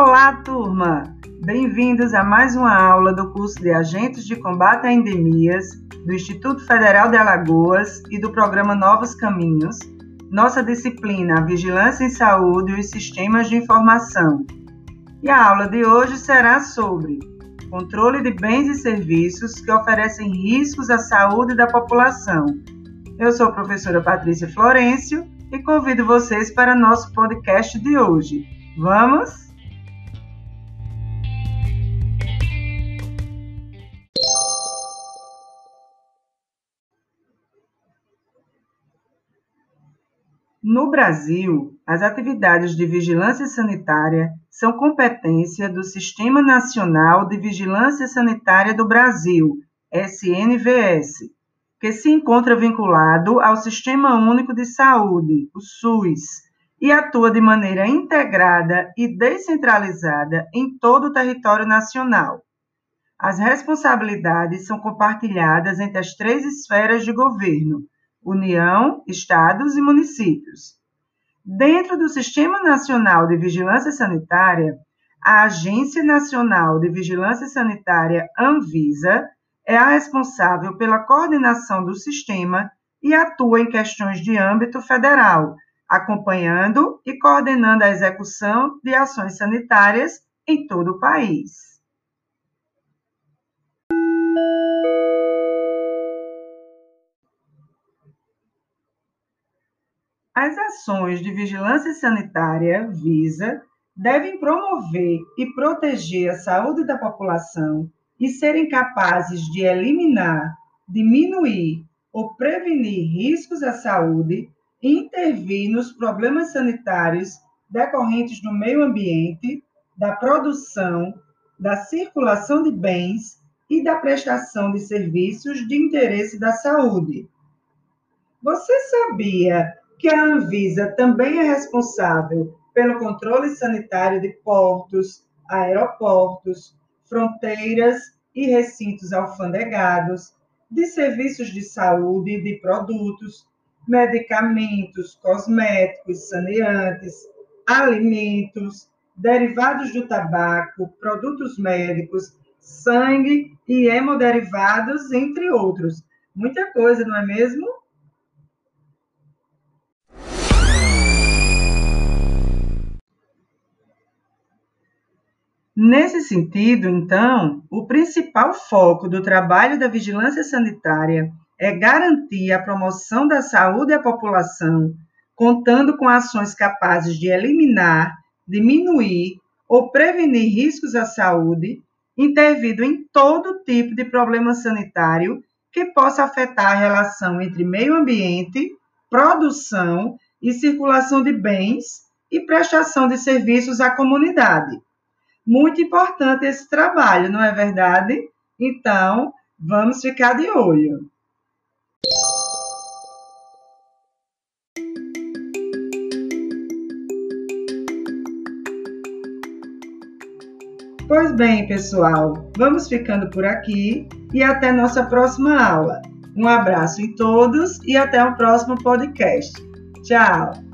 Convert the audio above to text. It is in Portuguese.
Olá, turma! Bem-vindos a mais uma aula do curso de Agentes de Combate a Endemias do Instituto Federal de Alagoas e do programa Novos Caminhos. Nossa disciplina Vigilância em Saúde e os Sistemas de Informação. E a aula de hoje será sobre controle de bens e serviços que oferecem riscos à saúde da população. Eu sou a professora Patrícia Florencio e convido vocês para nosso podcast de hoje. Vamos? No Brasil, as atividades de vigilância sanitária são competência do Sistema Nacional de Vigilância Sanitária do Brasil, SNVS, que se encontra vinculado ao Sistema Único de Saúde, o SUS, e atua de maneira integrada e descentralizada em todo o território nacional. As responsabilidades são compartilhadas entre as três esferas de governo União, Estados e municípios. Dentro do Sistema Nacional de Vigilância Sanitária, a Agência Nacional de Vigilância Sanitária, Anvisa, é a responsável pela coordenação do sistema e atua em questões de âmbito federal, acompanhando e coordenando a execução de ações sanitárias em todo o país. As ações de vigilância sanitária, VISA, devem promover e proteger a saúde da população e serem capazes de eliminar, diminuir ou prevenir riscos à saúde e intervir nos problemas sanitários decorrentes do meio ambiente, da produção, da circulação de bens e da prestação de serviços de interesse da saúde. Você sabia que a Anvisa também é responsável pelo controle sanitário de portos, aeroportos, fronteiras e recintos alfandegados, de serviços de saúde, de produtos, medicamentos, cosméticos, saneantes, alimentos, derivados do tabaco, produtos médicos, sangue e hemoderivados, entre outros. Muita coisa, não é mesmo? Nesse sentido, então, o principal foco do trabalho da vigilância sanitária é garantir a promoção da saúde da população, contando com ações capazes de eliminar, diminuir ou prevenir riscos à saúde, intervindo em todo tipo de problema sanitário que possa afetar a relação entre meio ambiente, produção e circulação de bens e prestação de serviços à comunidade muito importante esse trabalho, não é verdade? Então, vamos ficar de olho. Pois bem, pessoal, vamos ficando por aqui e até nossa próxima aula. Um abraço em todos e até o próximo podcast. Tchau!